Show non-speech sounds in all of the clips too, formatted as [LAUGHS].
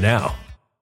now.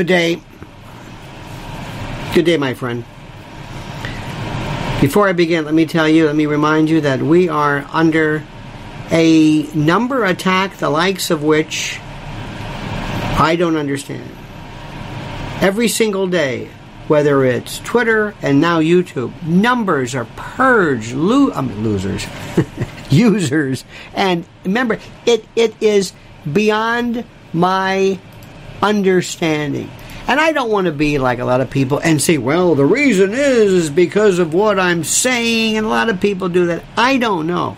Good day. Good day, my friend. Before I begin, let me tell you, let me remind you that we are under a number attack, the likes of which I don't understand. Every single day, whether it's Twitter and now YouTube, numbers are purged, lo- I mean, losers, [LAUGHS] users, and remember, it it is beyond my understanding. And I don't want to be like a lot of people and say, well, the reason is, is because of what I'm saying, and a lot of people do that. I don't know.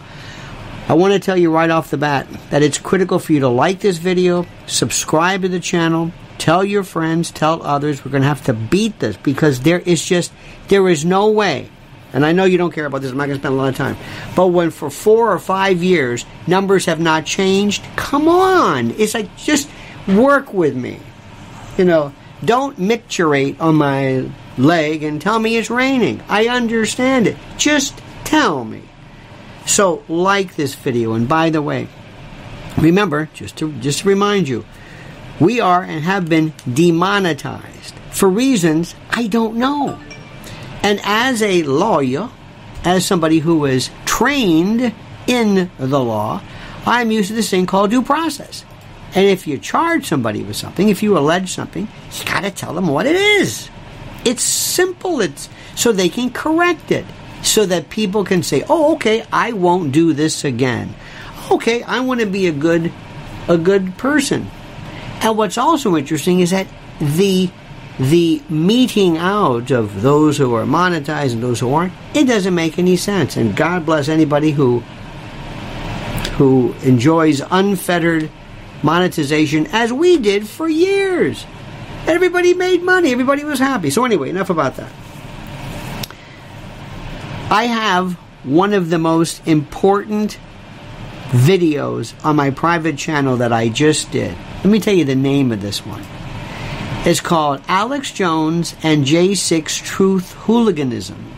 I want to tell you right off the bat that it's critical for you to like this video, subscribe to the channel, tell your friends, tell others. We're going to have to beat this because there is just, there is no way and I know you don't care about this, I'm not going to spend a lot of time, but when for four or five years numbers have not changed, come on. It's like, just work with me. You know, don't micturate on my leg and tell me it's raining. I understand it. Just tell me. So, like this video, and by the way, remember, just to, just to remind you, we are and have been demonetized for reasons I don't know. And as a lawyer, as somebody who is trained in the law, I'm used to this thing called due process. And if you charge somebody with something, if you allege something, you got to tell them what it is. It's simple. It's so they can correct it, so that people can say, "Oh, okay, I won't do this again." Okay, I want to be a good, a good person. And what's also interesting is that the the meting out of those who are monetized and those who aren't, it doesn't make any sense. And God bless anybody who who enjoys unfettered monetization as we did for years. Everybody made money, everybody was happy. So anyway, enough about that. I have one of the most important videos on my private channel that I just did. Let me tell you the name of this one. It's called Alex Jones and J6 Truth Hooliganism.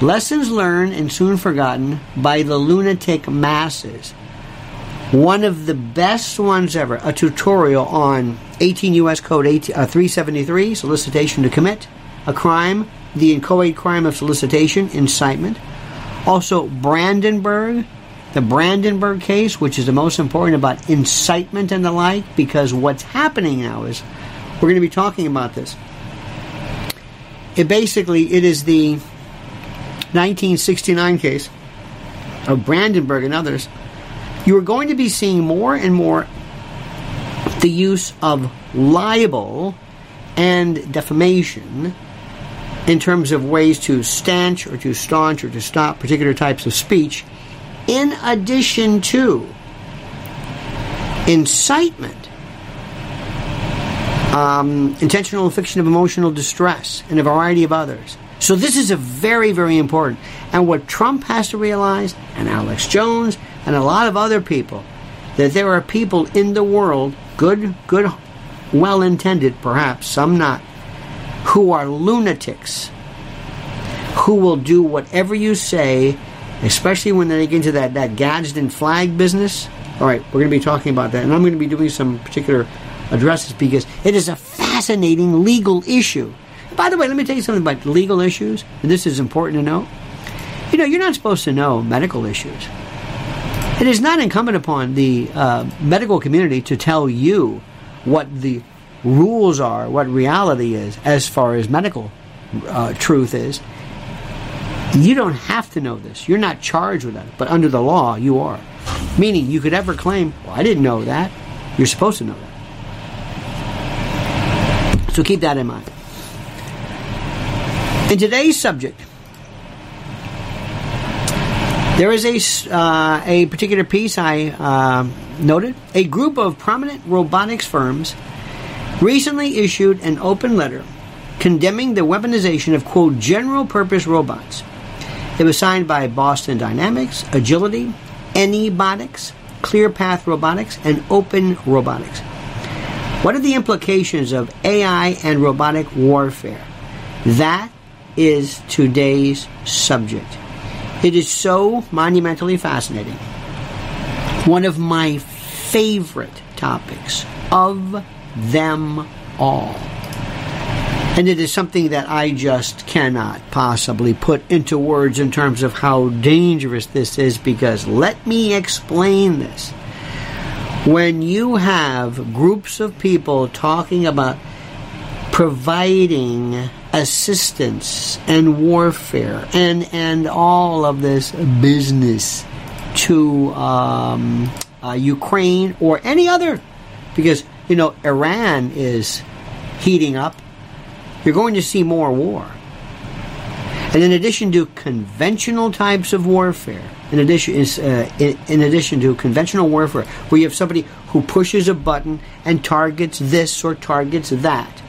Lessons learned and soon forgotten by the lunatic masses. One of the best ones ever, a tutorial on 18 U.S. Code 18, uh, 373, solicitation to commit a crime, the inchoate crime of solicitation, incitement. Also, Brandenburg, the Brandenburg case, which is the most important about incitement and the like, because what's happening now is we're going to be talking about this. It basically it is the 1969 case of Brandenburg and others. You are going to be seeing more and more the use of libel and defamation in terms of ways to stanch or to staunch or to stop particular types of speech, in addition to incitement um, intentional infliction of emotional distress, and a variety of others. So this is a very, very important. And what Trump has to realize, and Alex Jones, and a lot of other people, that there are people in the world, good, good, well intended, perhaps, some not, who are lunatics, who will do whatever you say, especially when they get into that, that Gadsden flag business. All right, we're going to be talking about that, and I'm going to be doing some particular addresses because it is a fascinating legal issue. By the way, let me tell you something about legal issues. And this is important to know. You know, you're not supposed to know medical issues. It is not incumbent upon the uh, medical community to tell you what the rules are, what reality is, as far as medical uh, truth is. You don't have to know this. You're not charged with that. But under the law, you are. Meaning, you could ever claim, well, I didn't know that. You're supposed to know that. So keep that in mind. In today's subject, there is a, uh, a particular piece I uh, noted. A group of prominent robotics firms recently issued an open letter condemning the weaponization of, quote, general purpose robots. It was signed by Boston Dynamics, Agility, Anybotics, ClearPath Robotics, and Open Robotics. What are the implications of AI and robotic warfare? That is today's subject. It is so monumentally fascinating. One of my favorite topics of them all. And it is something that I just cannot possibly put into words in terms of how dangerous this is because let me explain this when you have groups of people talking about providing assistance and warfare and and all of this business to um, uh, Ukraine or any other, because you know Iran is heating up. You're going to see more war. And in addition to conventional types of warfare, in addition, uh, in, in addition to conventional warfare, where you have somebody who pushes a button and targets this or targets that.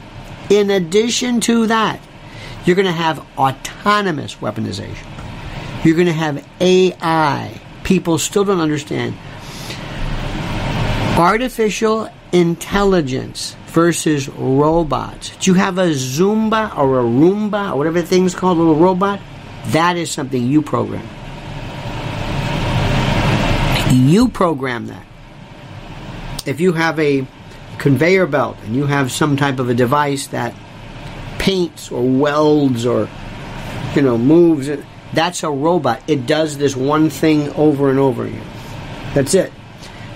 In addition to that, You're going to have autonomous weaponization. You're going to have AI. People still don't understand. Artificial intelligence versus robots. Do you have a Zumba or a Roomba or whatever thing's called, a little robot? That is something you program. You program that. If you have a conveyor belt and you have some type of a device that paints or welds or you know moves that's a robot. It does this one thing over and over again. That's it.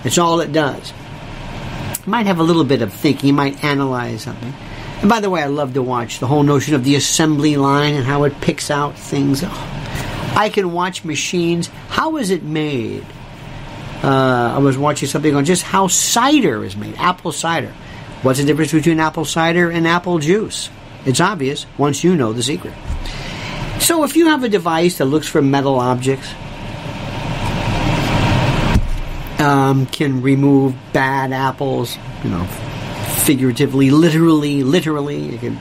It's all it does. It might have a little bit of thinking. It might analyze something. And by the way i love to watch the whole notion of the assembly line and how it picks out things. Oh, i can watch machines. How is it made uh, I was watching something on just how cider is made, apple cider. What's the difference between apple cider and apple juice? It's obvious once you know the secret. So if you have a device that looks for metal objects, um, can remove bad apples, you know, figuratively, literally, literally, it can,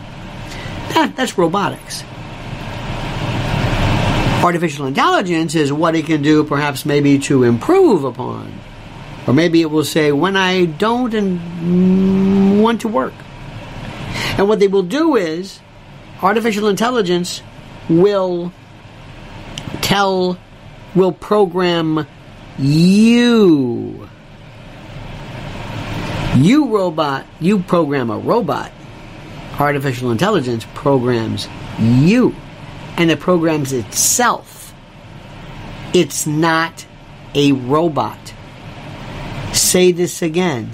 that, that's robotics. Artificial intelligence is what it can do, perhaps maybe to improve upon. Or maybe it will say, when I don't and want to work. And what they will do is, artificial intelligence will tell, will program you. You robot, you program a robot. Artificial intelligence programs you and the programs itself. It's not a robot. Say this again.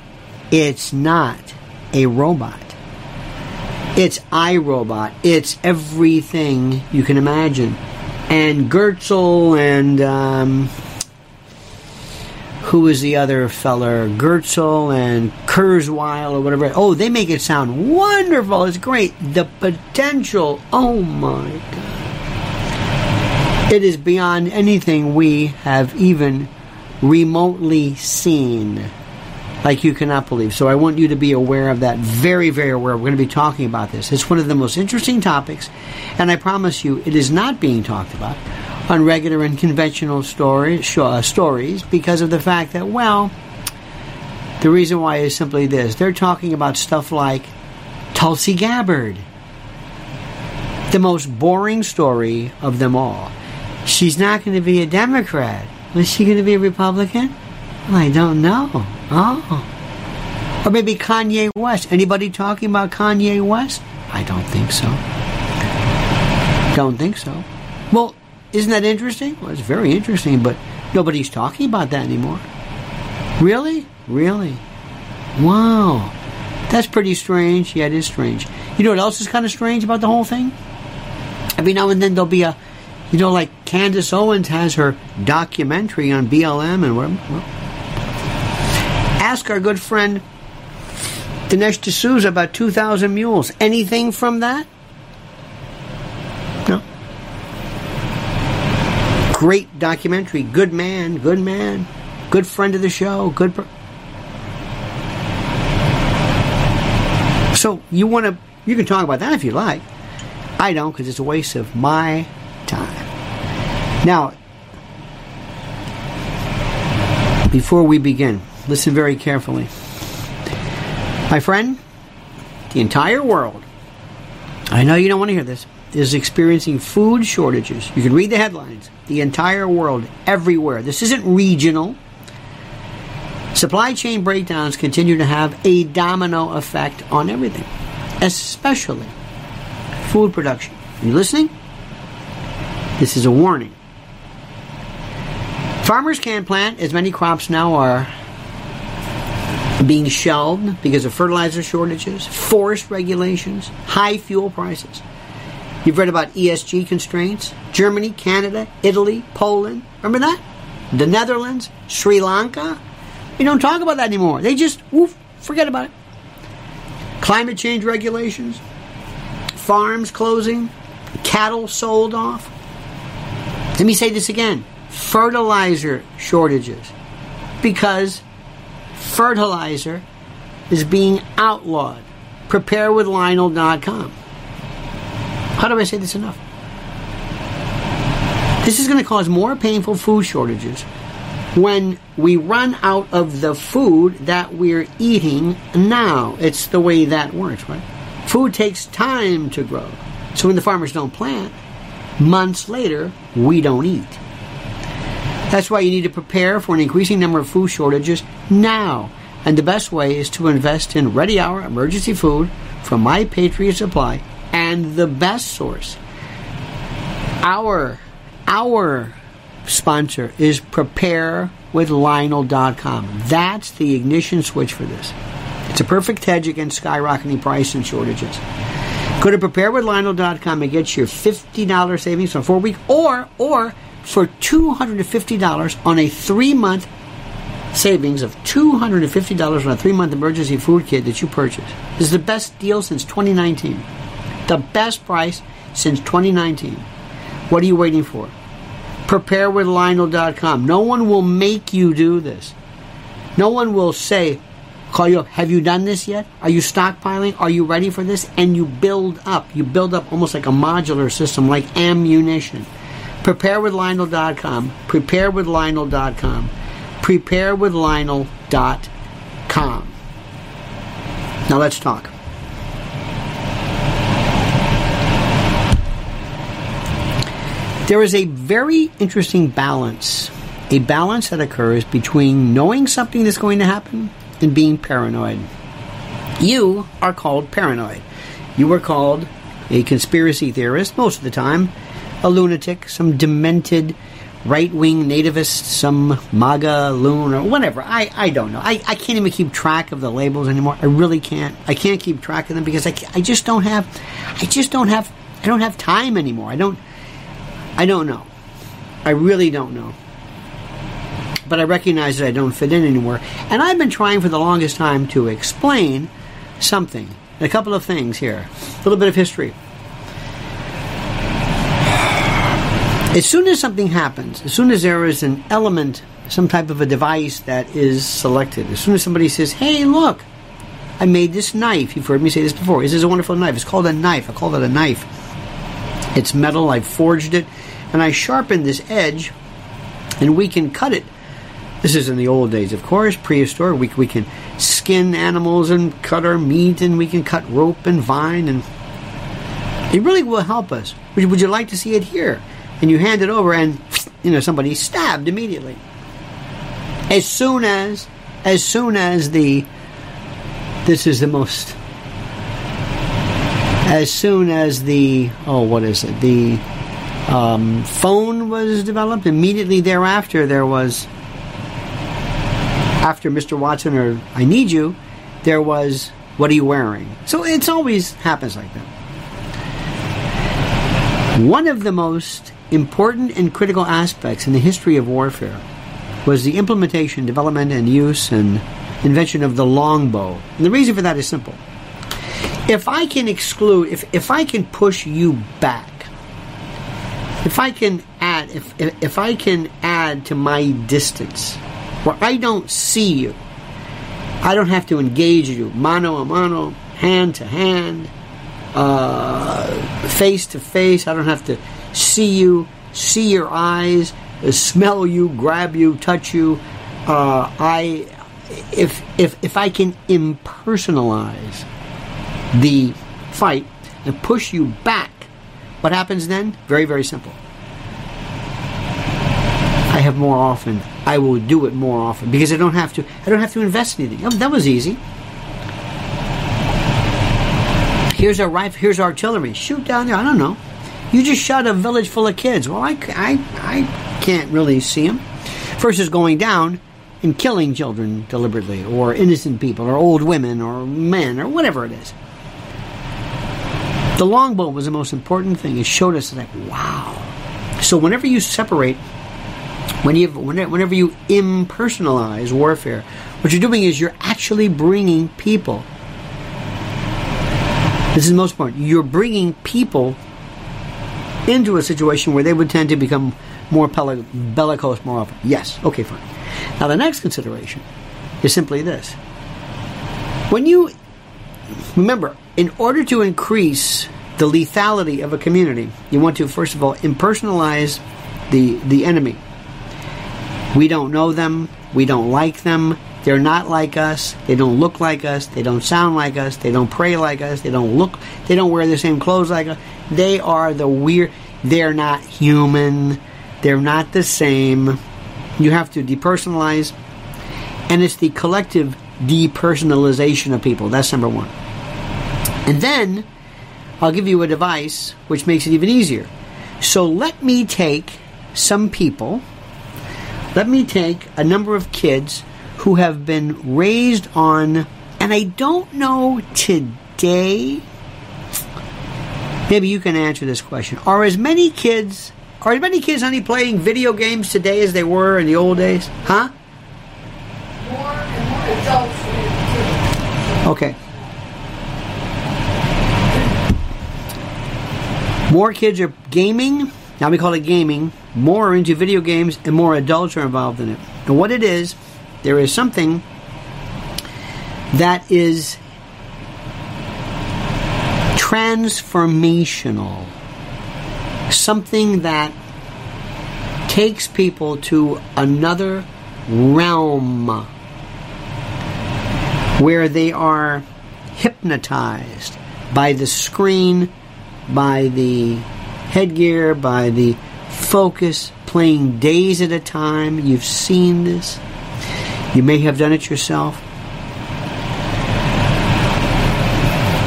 It's not a robot. It's iRobot. It's everything you can imagine. And Goertzel and um, who is the other feller? Goertzel and Kurzweil or whatever. Oh, they make it sound wonderful. It's great. The potential. Oh my God. It is beyond anything we have even remotely seen. Like you cannot believe. So I want you to be aware of that. Very, very aware. We're going to be talking about this. It's one of the most interesting topics, and I promise you, it is not being talked about on regular and conventional stories, uh, stories because of the fact that, well, the reason why is simply this. They're talking about stuff like Tulsi Gabbard, the most boring story of them all. She's not going to be a Democrat. Was she going to be a Republican? Well, I don't know. Oh. Or maybe Kanye West. Anybody talking about Kanye West? I don't think so. Don't think so. Well, isn't that interesting? Well, it's very interesting, but nobody's talking about that anymore. Really? Really? Wow. That's pretty strange. Yeah, it is strange. You know what else is kind of strange about the whole thing? Every now and then there'll be a you know, like Candace Owens has her documentary on BLM and whatever. Well, ask our good friend Dinesh D'Souza about 2,000 Mules. Anything from that? No. Great documentary. Good man, good man. Good friend of the show. Good. Per- so you want to, you can talk about that if you like. I don't because it's a waste of my. Now, before we begin, listen very carefully. My friend, the entire world, I know you don't want to hear this, is experiencing food shortages. You can read the headlines. The entire world, everywhere. This isn't regional. Supply chain breakdowns continue to have a domino effect on everything, especially food production. Are you listening? This is a warning. Farmers can't plant as many crops now are being shelved because of fertilizer shortages, forest regulations, high fuel prices. You've read about ESG constraints. Germany, Canada, Italy, Poland. Remember that? The Netherlands, Sri Lanka. We don't talk about that anymore. They just, forget about it. Climate change regulations, farms closing, cattle sold off. Let me say this again fertilizer shortages because fertilizer is being outlawed. Preparewithlionel.com. How do I say this enough? This is going to cause more painful food shortages when we run out of the food that we're eating now. It's the way that works, right? Food takes time to grow. So when the farmers don't plant, months later, we don't eat. That's why you need to prepare for an increasing number of food shortages now. And the best way is to invest in Ready Hour emergency food from My Patriot Supply and the best source. Our our sponsor is preparewithlionel.com. That's the ignition switch for this. It's a perfect hedge against skyrocketing price and shortages. Go to preparewithlionel.com and get your $50 savings on four week or or for $250 on a three month savings of $250 on a three month emergency food kit that you purchase. This is the best deal since 2019. The best price since 2019. What are you waiting for? Preparewithlionel.com. No one will make you do this. No one will say, call you up, have you done this yet? Are you stockpiling? Are you ready for this? And you build up. You build up almost like a modular system, like ammunition. Preparewithlionel.com. Preparewithlionel.com. Preparewithlionel.com. Now let's talk. There is a very interesting balance, a balance that occurs between knowing something that's going to happen and being paranoid. You are called paranoid. You are called a conspiracy theorist most of the time a lunatic, some demented right wing nativist, some MAGA loon, or whatever. I, I don't know. I, I can't even keep track of the labels anymore. I really can't. I can't keep track of them because I, I just don't have, I just don't have, I don't have time anymore. I don't, I don't know. I really don't know. But I recognize that I don't fit in anymore. And I've been trying for the longest time to explain something. A couple of things here. A little bit of history. As soon as something happens, as soon as there is an element, some type of a device that is selected, as soon as somebody says, hey, look, I made this knife. You've heard me say this before. This is a wonderful knife. It's called a knife. I call it a knife. It's metal. I've forged it. And I sharpened this edge, and we can cut it. This is in the old days, of course, prehistoric. We, we can skin animals and cut our meat, and we can cut rope and vine, and it really will help us. Would, would you like to see it here? And you hand it over and you know somebody stabbed immediately. As soon as as soon as the this is the most as soon as the oh what is it? The um, phone was developed immediately thereafter there was after mr watson or i need you there was what are you wearing? So it's always happens like that. One of the most important and critical aspects in the history of warfare was the implementation, development, and use and invention of the longbow. And the reason for that is simple. If I can exclude, if, if I can push you back, if I can add, if, if, I can add to my distance, where I don't see you, I don't have to engage you mano a mano, hand to hand, face to face. I don't have to see you, see your eyes, smell you, grab you, touch you. Uh, I, if if if I can impersonalize the fight and push you back, what happens then? Very very simple. I have more often. I will do it more often because I don't have to. I don't have to invest anything. That was easy. Here's our rifle. Here's artillery. Shoot down there. I don't know. You just shot a village full of kids. Well, I, I, I can't really see them. Versus going down and killing children deliberately, or innocent people, or old women, or men, or whatever it is. The longbow was the most important thing. It showed us like, wow. So whenever you separate, when you whenever you impersonalize warfare, what you're doing is you're actually bringing people. This is most important. You're bringing people into a situation where they would tend to become more bellicose more often. Yes, okay, fine. Now, the next consideration is simply this. When you remember, in order to increase the lethality of a community. You want to, first of all, impersonalize the, the enemy. We don't know them. We don't like them. They're not like us. They don't look like us. They don't sound like us. They don't pray like us. They don't look, they don't wear the same clothes like us. They are the weird, they're not human. They're not the same. You have to depersonalize. And it's the collective depersonalization of people. That's number one. And then I'll give you a device which makes it even easier. So let me take some people, let me take a number of kids who have been raised on, and I don't know today, maybe you can answer this question. Are as many kids, are as many kids only playing video games today as they were in the old days? Huh? More and more adults. Okay. More kids are gaming. Now we call it gaming. More are into video games, and more adults are involved in it. And what it is, there is something that is transformational. Something that takes people to another realm where they are hypnotized by the screen, by the headgear, by the focus, playing days at a time. You've seen this. You may have done it yourself.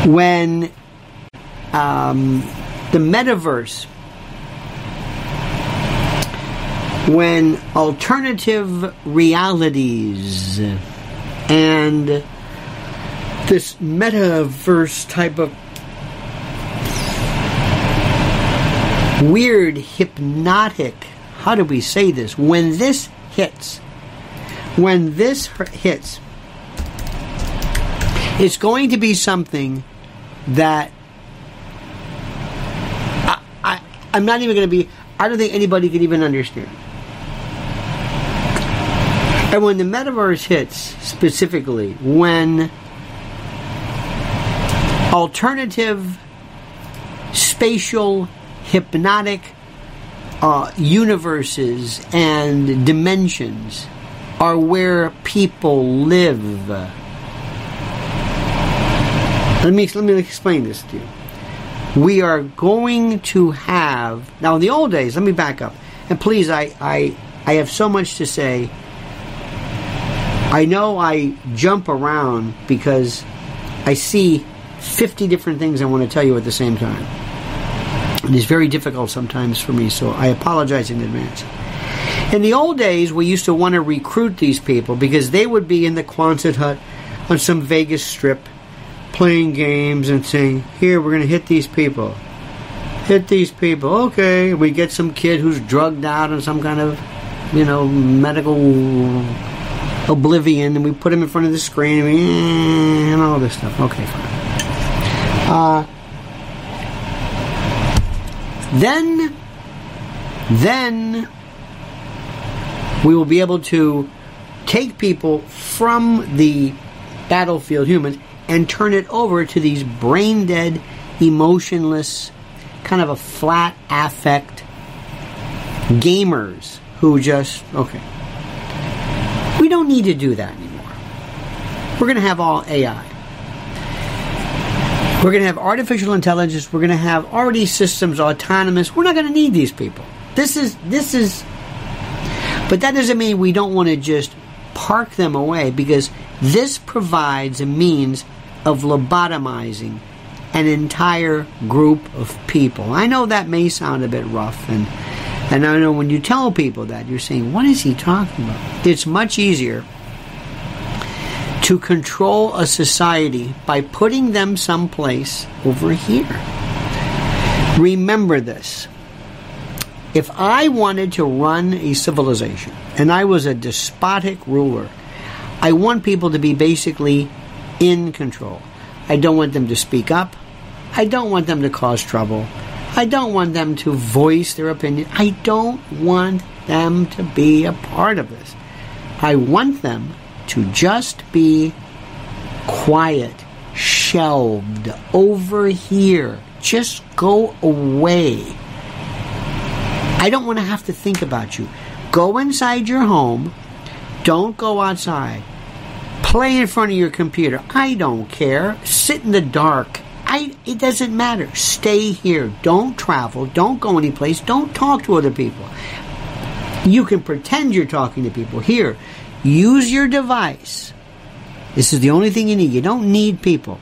When um, the metaverse, when alternative realities and this metaverse type of weird hypnotic how do we say this when this hits when this hits it's going to be something that I, I, I'm not even going to be I don't think anybody can even understand. And when the metaverse hits specifically when alternative spatial hypnotic uh, universes and dimensions are where people live. Let me let me explain this to you. We are going to have now in the old days. Let me back up, and please, I I I have so much to say. I know I jump around because I see 50 different things I want to tell you at the same time. It is very difficult sometimes for me, so I apologize in advance. In the old days, we used to want to recruit these people because they would be in the Quonset hut on some Vegas strip playing games and saying, Here, we're going to hit these people. Hit these people. Okay. We get some kid who's drugged out in some kind of, you know, medical oblivion and we put him in front of the screen and, we, and all this stuff. Okay, fine. Uh, then, then we will be able to take people from the battlefield humans and turn it over to these brain dead, emotionless, kind of a flat affect gamers who just, okay. We don't need to do that anymore. We're going to have all AI. We're going to have artificial intelligence. We're going to have already systems autonomous. We're not going to need these people. This is this is but that doesn't mean we don't want to just park them away because this provides a means of lobotomizing an entire group of people. I know that may sound a bit rough and and I know when you tell people that you're saying what is he talking about? It's much easier to control a society by putting them someplace over here. Remember this. If I wanted to run a civilization and I was a despotic ruler, I want people to be basically in control. I don't want them to speak up. I don't want them to cause trouble. I don't want them to voice their opinion. I don't want them to be a part of this. I want them to just be quiet, shelved over here, just Go away. I don't want to have to think about you. Go inside your home. Don't go outside. Play in front of your computer. I don't care. Sit in the dark. I, it doesn't matter. Stay here. Don't travel. Don't go anyplace. Don't talk to other people. You can pretend you're talking to people. Here, use your device. This is the only thing you need. You don't need people.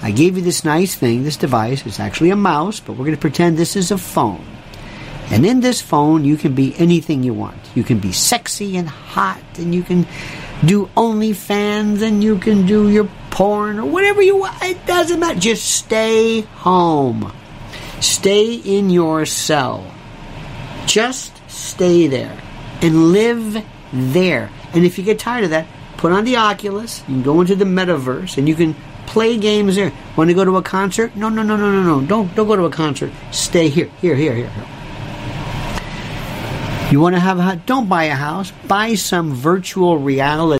I gave you this nice thing, this device. It's actually a mouse, but we're going to pretend this is a phone. And in this phone, you can be anything you want. You can be sexy and hot, and you can do OnlyFans, and you can do your porn or whatever you want. It doesn't matter. Just stay home. Stay in your cell. Just stay there and live there. And if you get tired of that, put on the Oculus. You can go into the metaverse, and you can play games there. Want to go to a concert? No, no, no, no, no, no. Don't don't go to a concert. Stay here, here, here, here. here. You want to have a? Don't buy a house. Buy some virtual reality.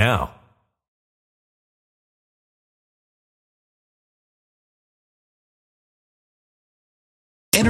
now.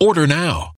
Order now.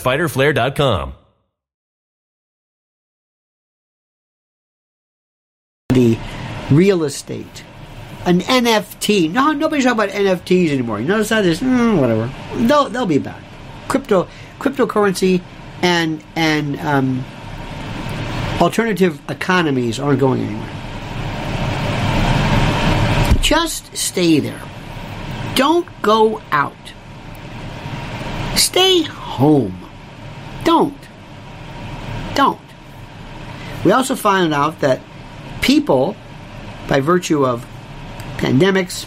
www.fighterflare.com. The real estate. An NFT. No, nobody's talking about NFTs anymore. You notice how There's, mm, whatever. They'll, they'll be back. Crypto, cryptocurrency and, and um, alternative economies aren't going anywhere. Just stay there. Don't go out. Stay home. Don't. Don't. We also found out that people, by virtue of pandemics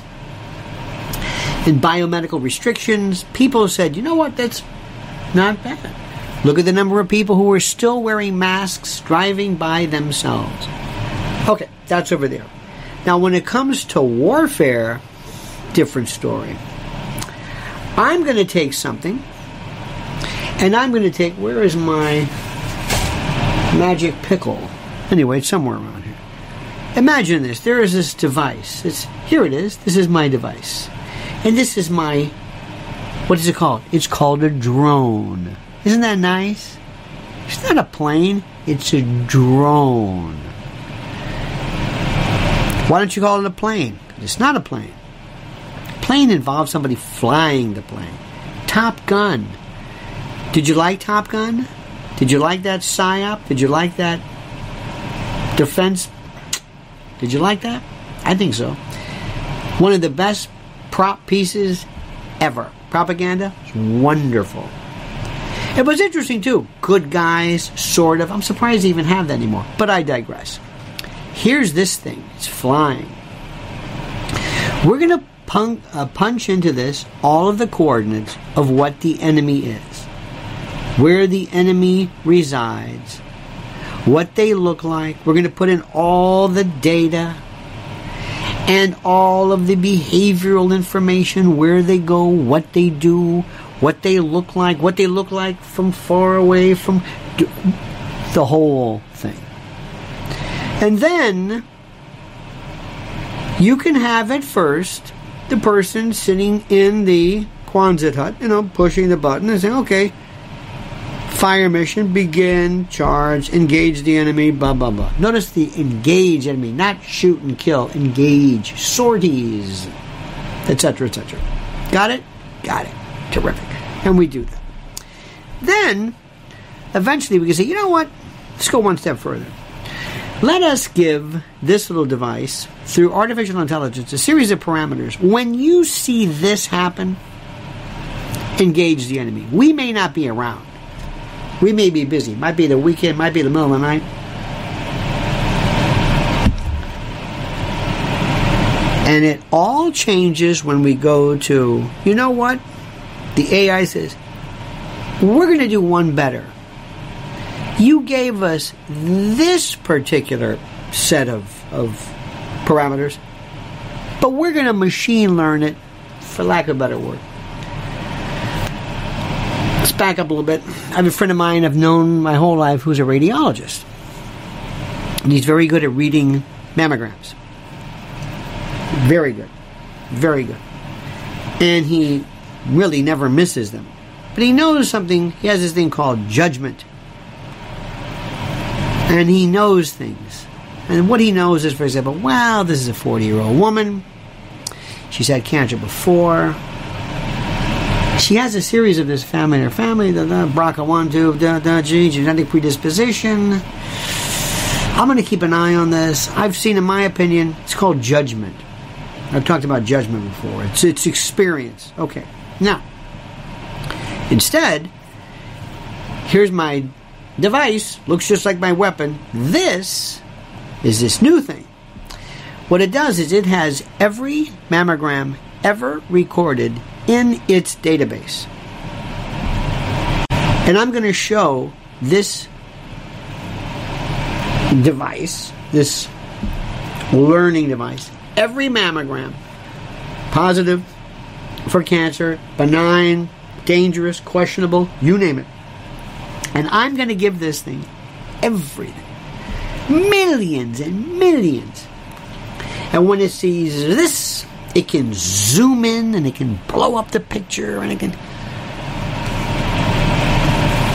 and biomedical restrictions, people said, you know what, that's not bad. Look at the number of people who are still wearing masks driving by themselves. Okay, that's over there. Now, when it comes to warfare, different story. I'm going to take something, and I'm going to take, where is my magic pickle? Anyway, it's somewhere around here. Imagine this. There is this device. It's here it is. This is my device. And this is my what is it called? It's called a drone. Isn't that nice? It's not a plane, it's a drone. Why don't you call it a plane? It's not a plane. Plane involves somebody flying the plane. Top Gun. Did you like Top Gun? Did you like that PSYOP? Did you like that defense? Did you like that? I think so. One of the best prop pieces ever. Propaganda. It's wonderful. It was interesting too. Good guys, sort of. I'm surprised they even have that anymore. But I digress. Here's this thing. It's flying. We're going to pun- uh, punch into this all of the coordinates of what the enemy is, where the enemy resides, what they look like. We're going to put in all the data and all of the behavioral information, where they go, what they do, what they look like, what they look like from far away, from the whole thing. And then you can have at first the person sitting in the Quonset hut, you know, pushing the button and saying, okay, fire mission, begin, charge, engage the enemy, blah, blah, blah. Notice the engage enemy, not shoot and kill, engage, sorties, etc., etc. Got it? Got it. Terrific. And we do that. Then, eventually, we can say, you know what? Let's go one step further. Let us give this little device, through artificial intelligence, a series of parameters. When you see this happen, engage the enemy. We may not be around. We may be busy. Might be the weekend, might be the middle of the night. And it all changes when we go to, you know what? The AI says, we're going to do one better. You gave us this particular set of, of parameters, but we're going to machine learn it, for lack of a better word. Let's back up a little bit. I have a friend of mine I've known my whole life who's a radiologist. And he's very good at reading mammograms. Very good. Very good. And he really never misses them. But he knows something, he has this thing called judgment. And he knows things. And what he knows is, for example, wow, this is a 40 year old woman. She's had cancer before. She has a series of this family in her family, the, the BRCA1, 2, da, genetic predisposition. I'm going to keep an eye on this. I've seen, in my opinion, it's called judgment. I've talked about judgment before. It's, it's experience. Okay. Now, instead, here's my device. Looks just like my weapon. This is this new thing. What it does is it has every mammogram ever recorded in its database. And I'm going to show this device, this learning device, every mammogram, positive for cancer, benign, dangerous, questionable, you name it. And I'm going to give this thing everything. Millions and millions. And when it sees this, it can zoom in and it can blow up the picture and it can.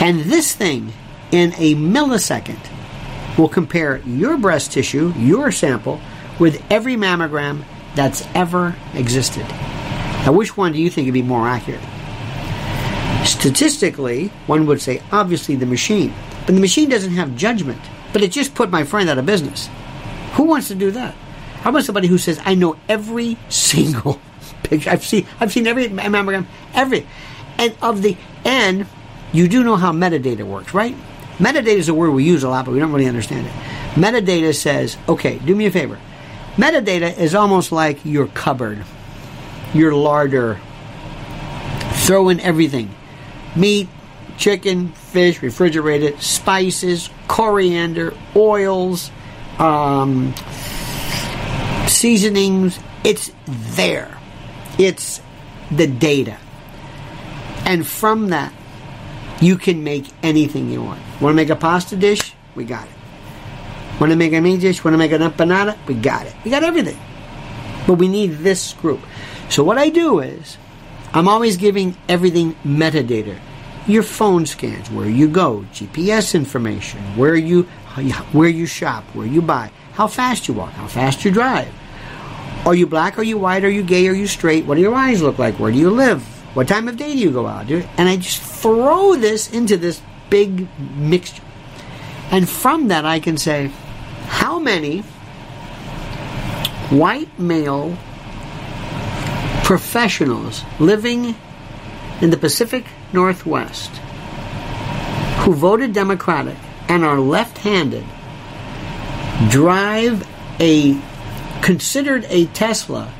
And this thing, in a millisecond, will compare your breast tissue, your sample, with every mammogram that's ever existed. Now, which one do you think would be more accurate? Statistically, one would say obviously the machine. But the machine doesn't have judgment. But it just put my friend out of business. Who wants to do that? How about somebody who says, I know every single [LAUGHS] picture. I've seen I've seen every mammogram, every and of the and you do know how metadata works, right? Metadata is a word we use a lot, but we don't really understand it. Metadata says, okay, do me a favor. Metadata is almost like your cupboard. your larder. Throw in everything meat, chicken, fish, refrigerated, spices, coriander, oils, um, seasonings. It's there. It's the data. And from that, you can make anything you want. Want to make a pasta dish? We got it. Want to make a meat dish? Want to make an empanada? We got it. We got everything. But we need this group. So what I do is, I'm always giving everything metadata. Your phone scans, where you go, GPS information, where you where you shop, where you buy, how fast you walk, how fast you drive. Are you black? Are you white? Are you gay? Are you straight? What do your eyes look like? Where do you live? What time of day do you go out? And I just throw this into this big mixture. And from that, I can say, how many white male professionals living in the Pacific Northwest who voted Democratic and are left handed drive a considered a Tesla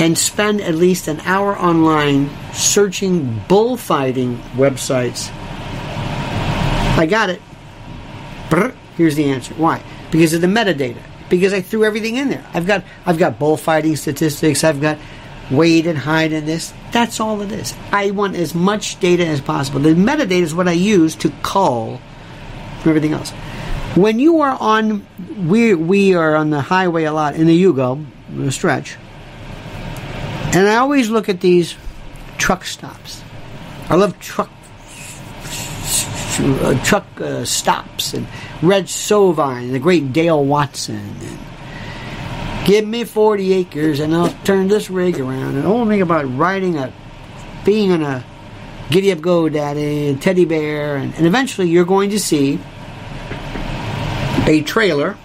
and spend at least an hour online searching bullfighting websites. I got it. Brr, here's the answer. Why? Because of the metadata. Because I threw everything in there. I've got I've got bullfighting statistics. I've got weight and height and this. That's all it is. I want as much data as possible. The metadata is what I use to call everything else. When you are on, we we are on the highway a lot in the Yugo, the stretch, and I always look at these truck stops. I love truck uh, truck uh, stops and Red Sovine, and the great Dale Watson. And Give me 40 acres and I'll turn this rig around. And the whole thing about riding a, being on a giddy up go daddy, and teddy bear, and, and eventually you're going to see a trailer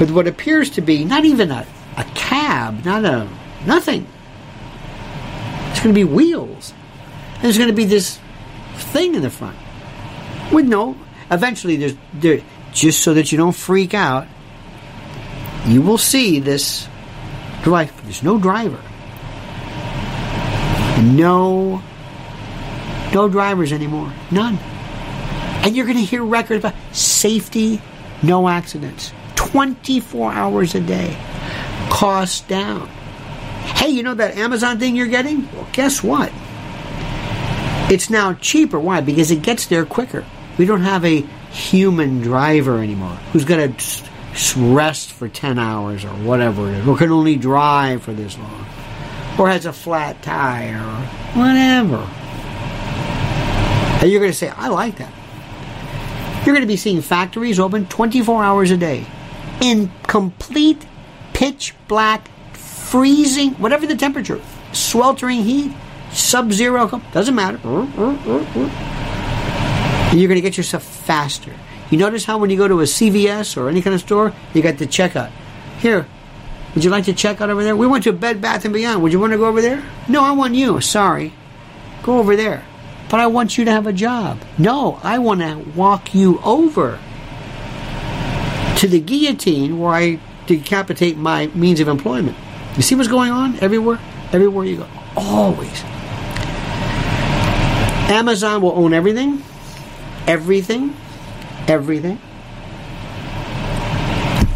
with what appears to be not even a, a cab, not a nothing. It's going to be wheels. And there's going to be this thing in the front with no. Eventually, there's there just so that you don't freak out. You will see this device. There's no driver. No, no drivers anymore. None. And you're going to hear records about safety, no accidents, 24 hours a day, costs down. Hey, you know that Amazon thing you're getting? Well, guess what? It's now cheaper. Why? Because it gets there quicker. We don't have a human driver anymore who's going to rest for 10 hours or whatever it is, or can only drive for this long, or has a flat tire or whatever. And you're going to say, I like that. You're going to be seeing factories open 24 hours a day in complete pitch black, freezing, whatever the temperature, sweltering heat, sub zero, doesn't matter. And you're going to get yourself faster. You notice how when you go to a CVS or any kind of store, you got the checkout. Here, would you like to check out over there? We went to Bed Bath and Beyond. Would you want to go over there? No, I want you. Sorry. Go over there. But I want you to have a job. No, I want to walk you over to the guillotine where I decapitate my means of employment. You see what's going on everywhere? Everywhere you go. Always. Amazon will own everything. Everything. Everything.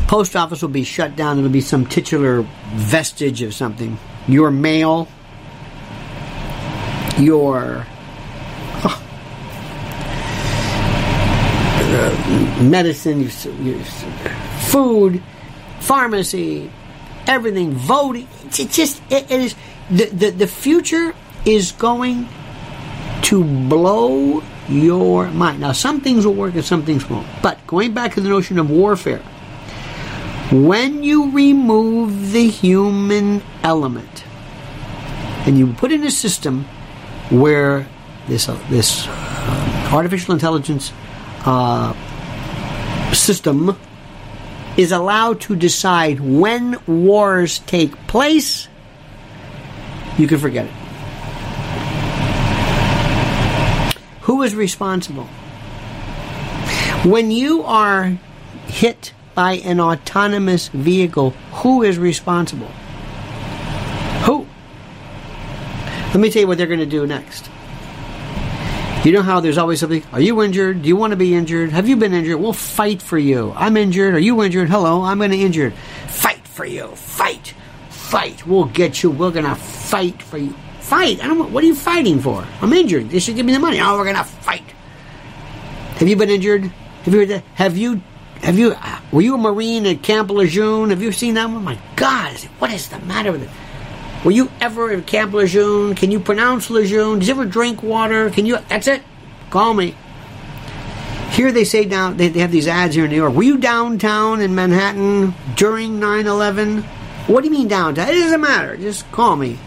Post office will be shut down. It'll be some titular vestige of something. Your mail, your medicine, your, your food, pharmacy, everything, voting. It's just it, it is the, the the future is going to blow your mind. Now, some things will work and some things won't. But going back to the notion of warfare, when you remove the human element and you put in a system where this uh, this uh, artificial intelligence uh, system is allowed to decide when wars take place, you can forget it. Who is responsible? When you are hit by an autonomous vehicle, who is responsible? Who? Let me tell you what they're going to do next. You know how there's always something, are you injured? Do you want to be injured? Have you been injured? We'll fight for you. I'm injured. Are you injured? Hello, I'm going to injured. Fight for you. Fight. Fight. We'll get you. We're going to fight for you. Fight. I don't what are you fighting for? I'm injured. They should give me the money. Oh, we're going to fight. Have you been injured? Have you heard that? have you have you uh, were you a Marine at Camp Lejeune? Have you seen that one? My God, what is the matter with it? Were you ever at Camp Lejeune? Can you pronounce Lejeune? Did you ever drink water? Can you? That's it. Call me. Here they say down, they, they have these ads here in New York. Were you downtown in Manhattan during 9 11? What do you mean downtown? It doesn't matter. Just call me.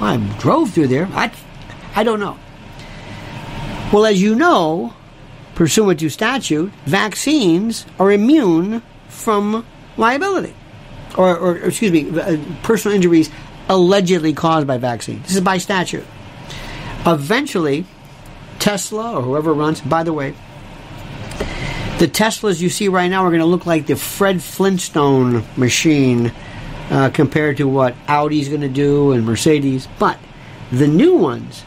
Well, I drove through there. I, I don't know. Well, as you know, pursuant to statute, vaccines are immune from liability. Or, or excuse me, uh, personal injuries allegedly caused by vaccine. This is by statute. Eventually, Tesla or whoever runs, by the way, the Teslas you see right now are going to look like the Fred Flintstone machine uh, compared to what Audi's going to do and Mercedes. But the new ones,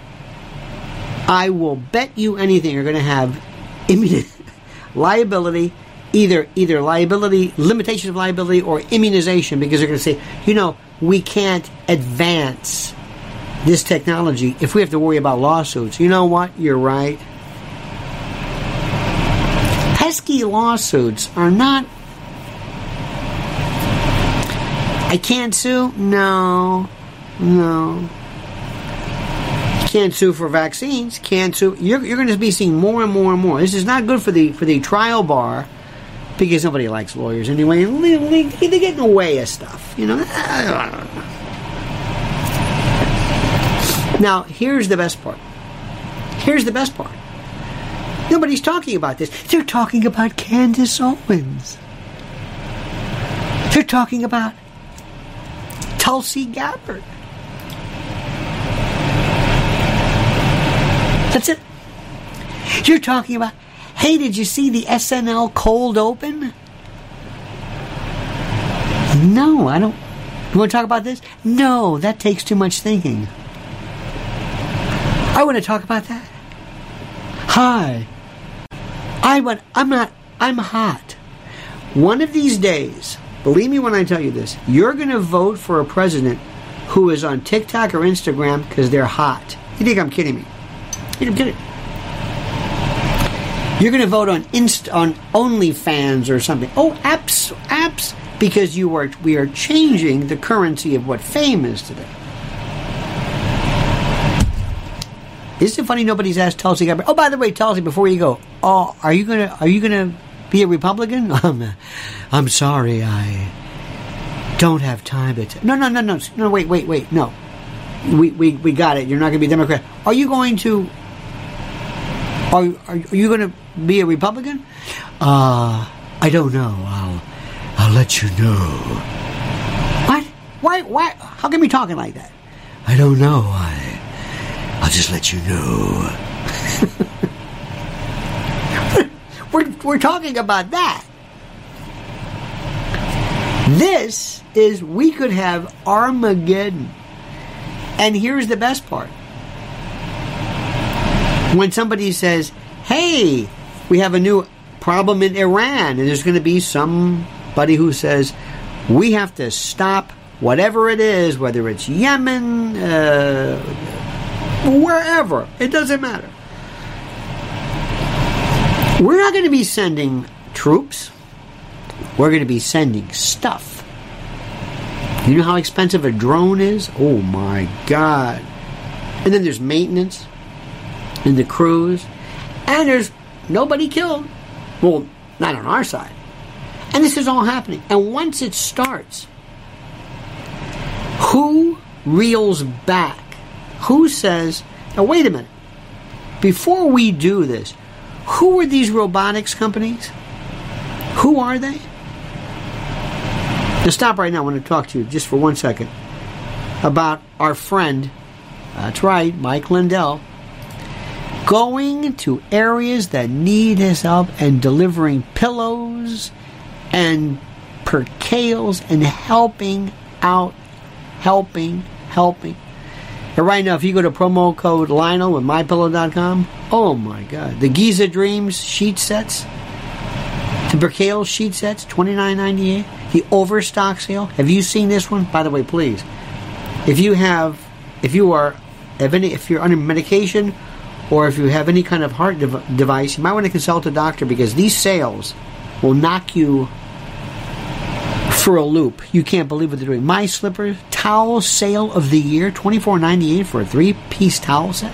I will bet you anything, are going to have [LAUGHS] immunity, liability, either either liability, limitations of liability, or immunization, because they're going to say, you know, we can't advance this technology if we have to worry about lawsuits. You know what? You're right. Pesky lawsuits are not. I can't sue? No. No. Can't sue for vaccines. Can't sue. You're, you're going to be seeing more and more and more. This is not good for the for the trial bar because nobody likes lawyers anyway. They, get in the way of stuff, you know. Now, here's the best part. Here's the best part. Nobody's talking about this. They're talking about Candace Owens. They're talking about Tulsi Gabbard. That's it. You're talking about Hey, did you see the SNL cold open? No, I don't. You want to talk about this? No, that takes too much thinking. I want to talk about that. Hi. I want. I'm not. I'm hot. One of these days, believe me when I tell you this, you're going to vote for a president who is on TikTok or Instagram because they're hot. You think I'm kidding me? You think I'm kidding? You're going to vote on Inst on OnlyFans or something. Oh, apps, apps, because you are we are changing the currency of what fame is today. Isn't it funny nobody's asked Tulsi Gabbard? Oh, by the way, Tulsi, before you go, oh, are you gonna are you gonna be a Republican? [LAUGHS] I'm, I'm sorry, I don't have time to. T- no, no, no, no, no. Wait, wait, wait. No, we, we we got it. You're not gonna be Democrat. Are you going to? Are, are, are you going to be a Republican? Uh, I don't know. I'll, I'll let you know. What? Why? Why? How can we talking like that? I don't know. I, I'll just let you know. [LAUGHS] we're, we're talking about that. This is, we could have Armageddon. And here's the best part when somebody says, hey, we have a new problem in Iran, and there's going to be somebody who says, we have to stop whatever it is, whether it's Yemen, uh, wherever, it doesn't matter. We're not going to be sending troops. We're going to be sending stuff. You know how expensive a drone is? Oh my God. And then there's maintenance and the crews, and there's nobody killed. Well, not on our side. And this is all happening. And once it starts, who reels back? Who says, now wait a minute, before we do this, who are these robotics companies? Who are they? Now stop right now. I want to talk to you just for one second about our friend, that's right, Mike Lindell, going to areas that need his help and delivering pillows and percales and helping out, helping, helping. And right now, if you go to promo code Lionel with mypillow.com, oh my God. The Giza Dreams sheet sets, the percale sheet sets, twenty nine ninety eight. The Overstock sale. Have you seen this one? By the way, please. If you have, if you are, if, any, if you're under medication or if you have any kind of heart dev- device, you might want to consult a doctor because these sales will knock you for a loop. You can't believe what they're doing. My Slipper towel sale of the year, twenty four ninety eight for a three piece towel set.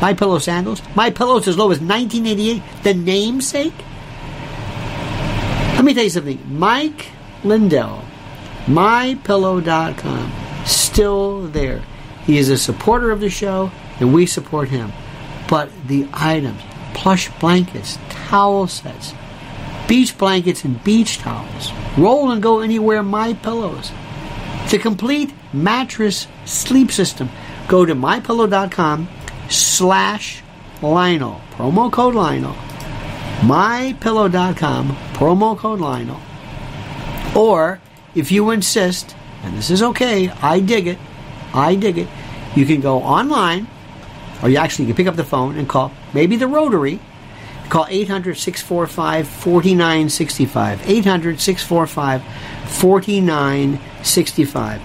My Pillow sandals. My Pillows as low as nineteen eighty eight. The namesake. Let me tell you something. Mike Lindell, mypillow.com, still there. He is a supporter of the show, and we support him. But the items, plush blankets, towel sets, beach blankets and beach towels, roll and go anywhere my pillows. The complete mattress sleep system. Go to mypillow.com slash Lionel. Promo code Lionel. Mypillow.com. Promo code Lionel. Or if you insist, and this is okay, I dig it, I dig it, you can go online, or you actually can pick up the phone and call maybe the Rotary. Call 800 645 4965. 800 645 4965.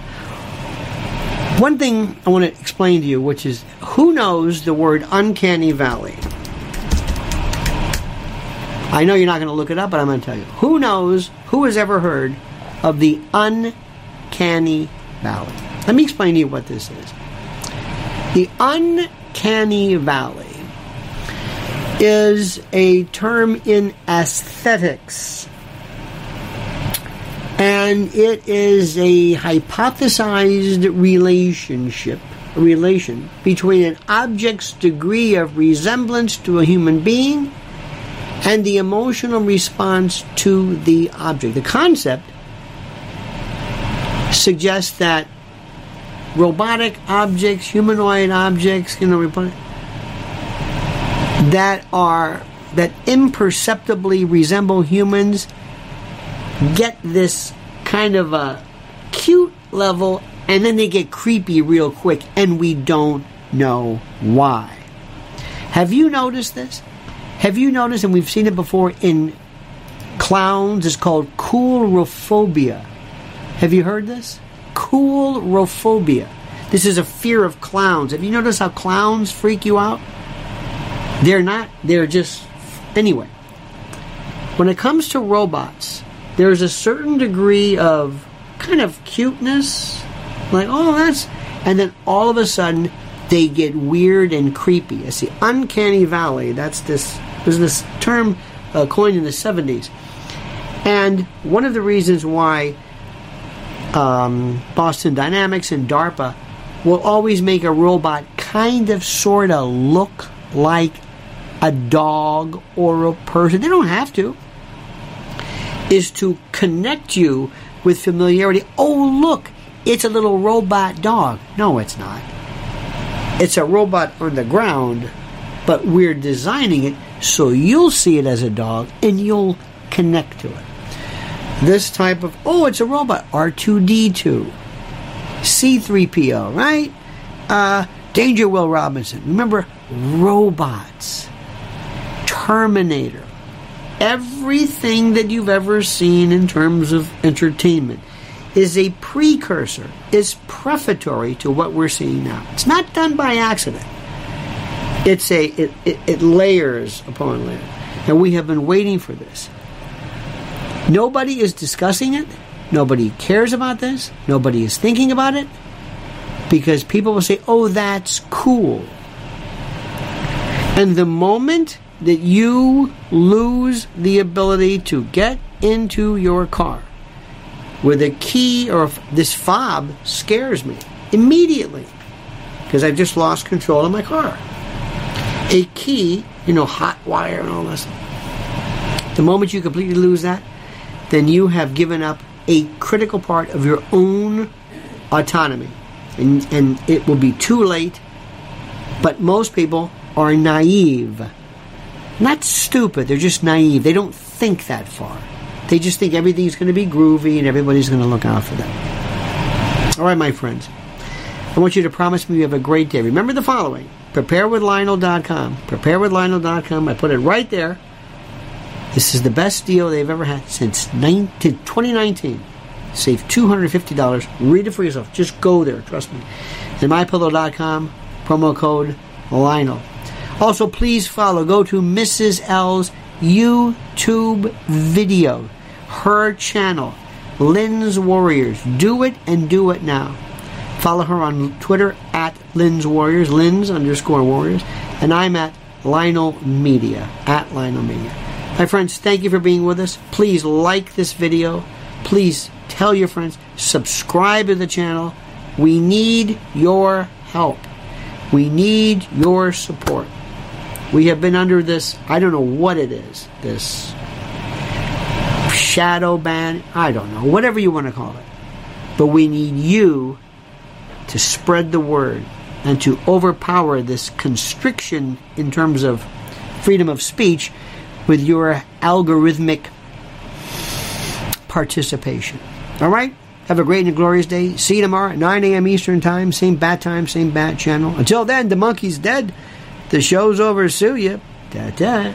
One thing I want to explain to you, which is who knows the word uncanny valley? I know you're not going to look it up, but I'm going to tell you. Who knows, who has ever heard of the uncanny valley? Let me explain to you what this is. The uncanny valley is a term in aesthetics. And it is a hypothesized relationship, relation between an object's degree of resemblance to a human being and the emotional response to the object. The concept suggests that robotic objects, humanoid objects, you know, that are that imperceptibly resemble humans get this kind of a cute level and then they get creepy real quick and we don't know why. Have you noticed this? Have you noticed, and we've seen it before in clowns, it's called coulrophobia. Have you heard this? Coulrophobia. This is a fear of clowns. Have you noticed how clowns freak you out? They're not, they're just. Anyway, when it comes to robots, there's a certain degree of kind of cuteness, like, oh, that's. And then all of a sudden, they get weird and creepy. It's the uncanny valley. That's this there's this term uh, coined in the 70s. And one of the reasons why um, Boston Dynamics and DARPA will always make a robot kind of sort of look like a dog or a person, they don't have to, is to connect you with familiarity. Oh, look, it's a little robot dog. No, it's not. It's a robot on the ground, but we're designing it so you'll see it as a dog and you'll connect to it. This type of, oh, it's a robot, R2D2, C3PO, right? Uh, Danger Will Robinson. Remember, robots, Terminator, everything that you've ever seen in terms of entertainment is a precursor, is prefatory to what we're seeing now. It's not done by accident. It's a it, it, it layers upon layer. And we have been waiting for this. Nobody is discussing it. Nobody cares about this. Nobody is thinking about it. Because people will say, oh, that's cool. And the moment that you lose the ability to get into your car with a key or this fob scares me immediately because I've just lost control of my car. A key, you know, hot wire and all this. The moment you completely lose that, then you have given up a critical part of your own autonomy. And, and it will be too late. But most people are naive. Not stupid, they're just naive. They don't think that far. They just think everything's going to be groovy and everybody's going to look out for them. All right, my friends. I want you to promise me you have a great day. Remember the following preparewithlionel.com. Preparewithlionel.com. I put it right there. This is the best deal they've ever had since 19, 2019. Save $250. Read it for yourself. Just go there. Trust me. And mypillow.com. Promo code Lionel. Also, please follow. Go to Mrs. L's YouTube video. Her channel. Lynn's Warriors. Do it and do it now. Follow her on Twitter at Lynn's Warriors, Lynn's underscore Warriors, and I'm at Lionel Media, at Lionel Media. My friends, thank you for being with us. Please like this video. Please tell your friends. Subscribe to the channel. We need your help. We need your support. We have been under this, I don't know what it is, this shadow ban, I don't know, whatever you want to call it. But we need you to spread the word and to overpower this constriction in terms of freedom of speech with your algorithmic participation. All right? Have a great and glorious day. See you tomorrow at 9 a.m. Eastern Time, same bat time, same bat channel. Until then, the monkey's dead. The show's over. Sue you. Ta ta.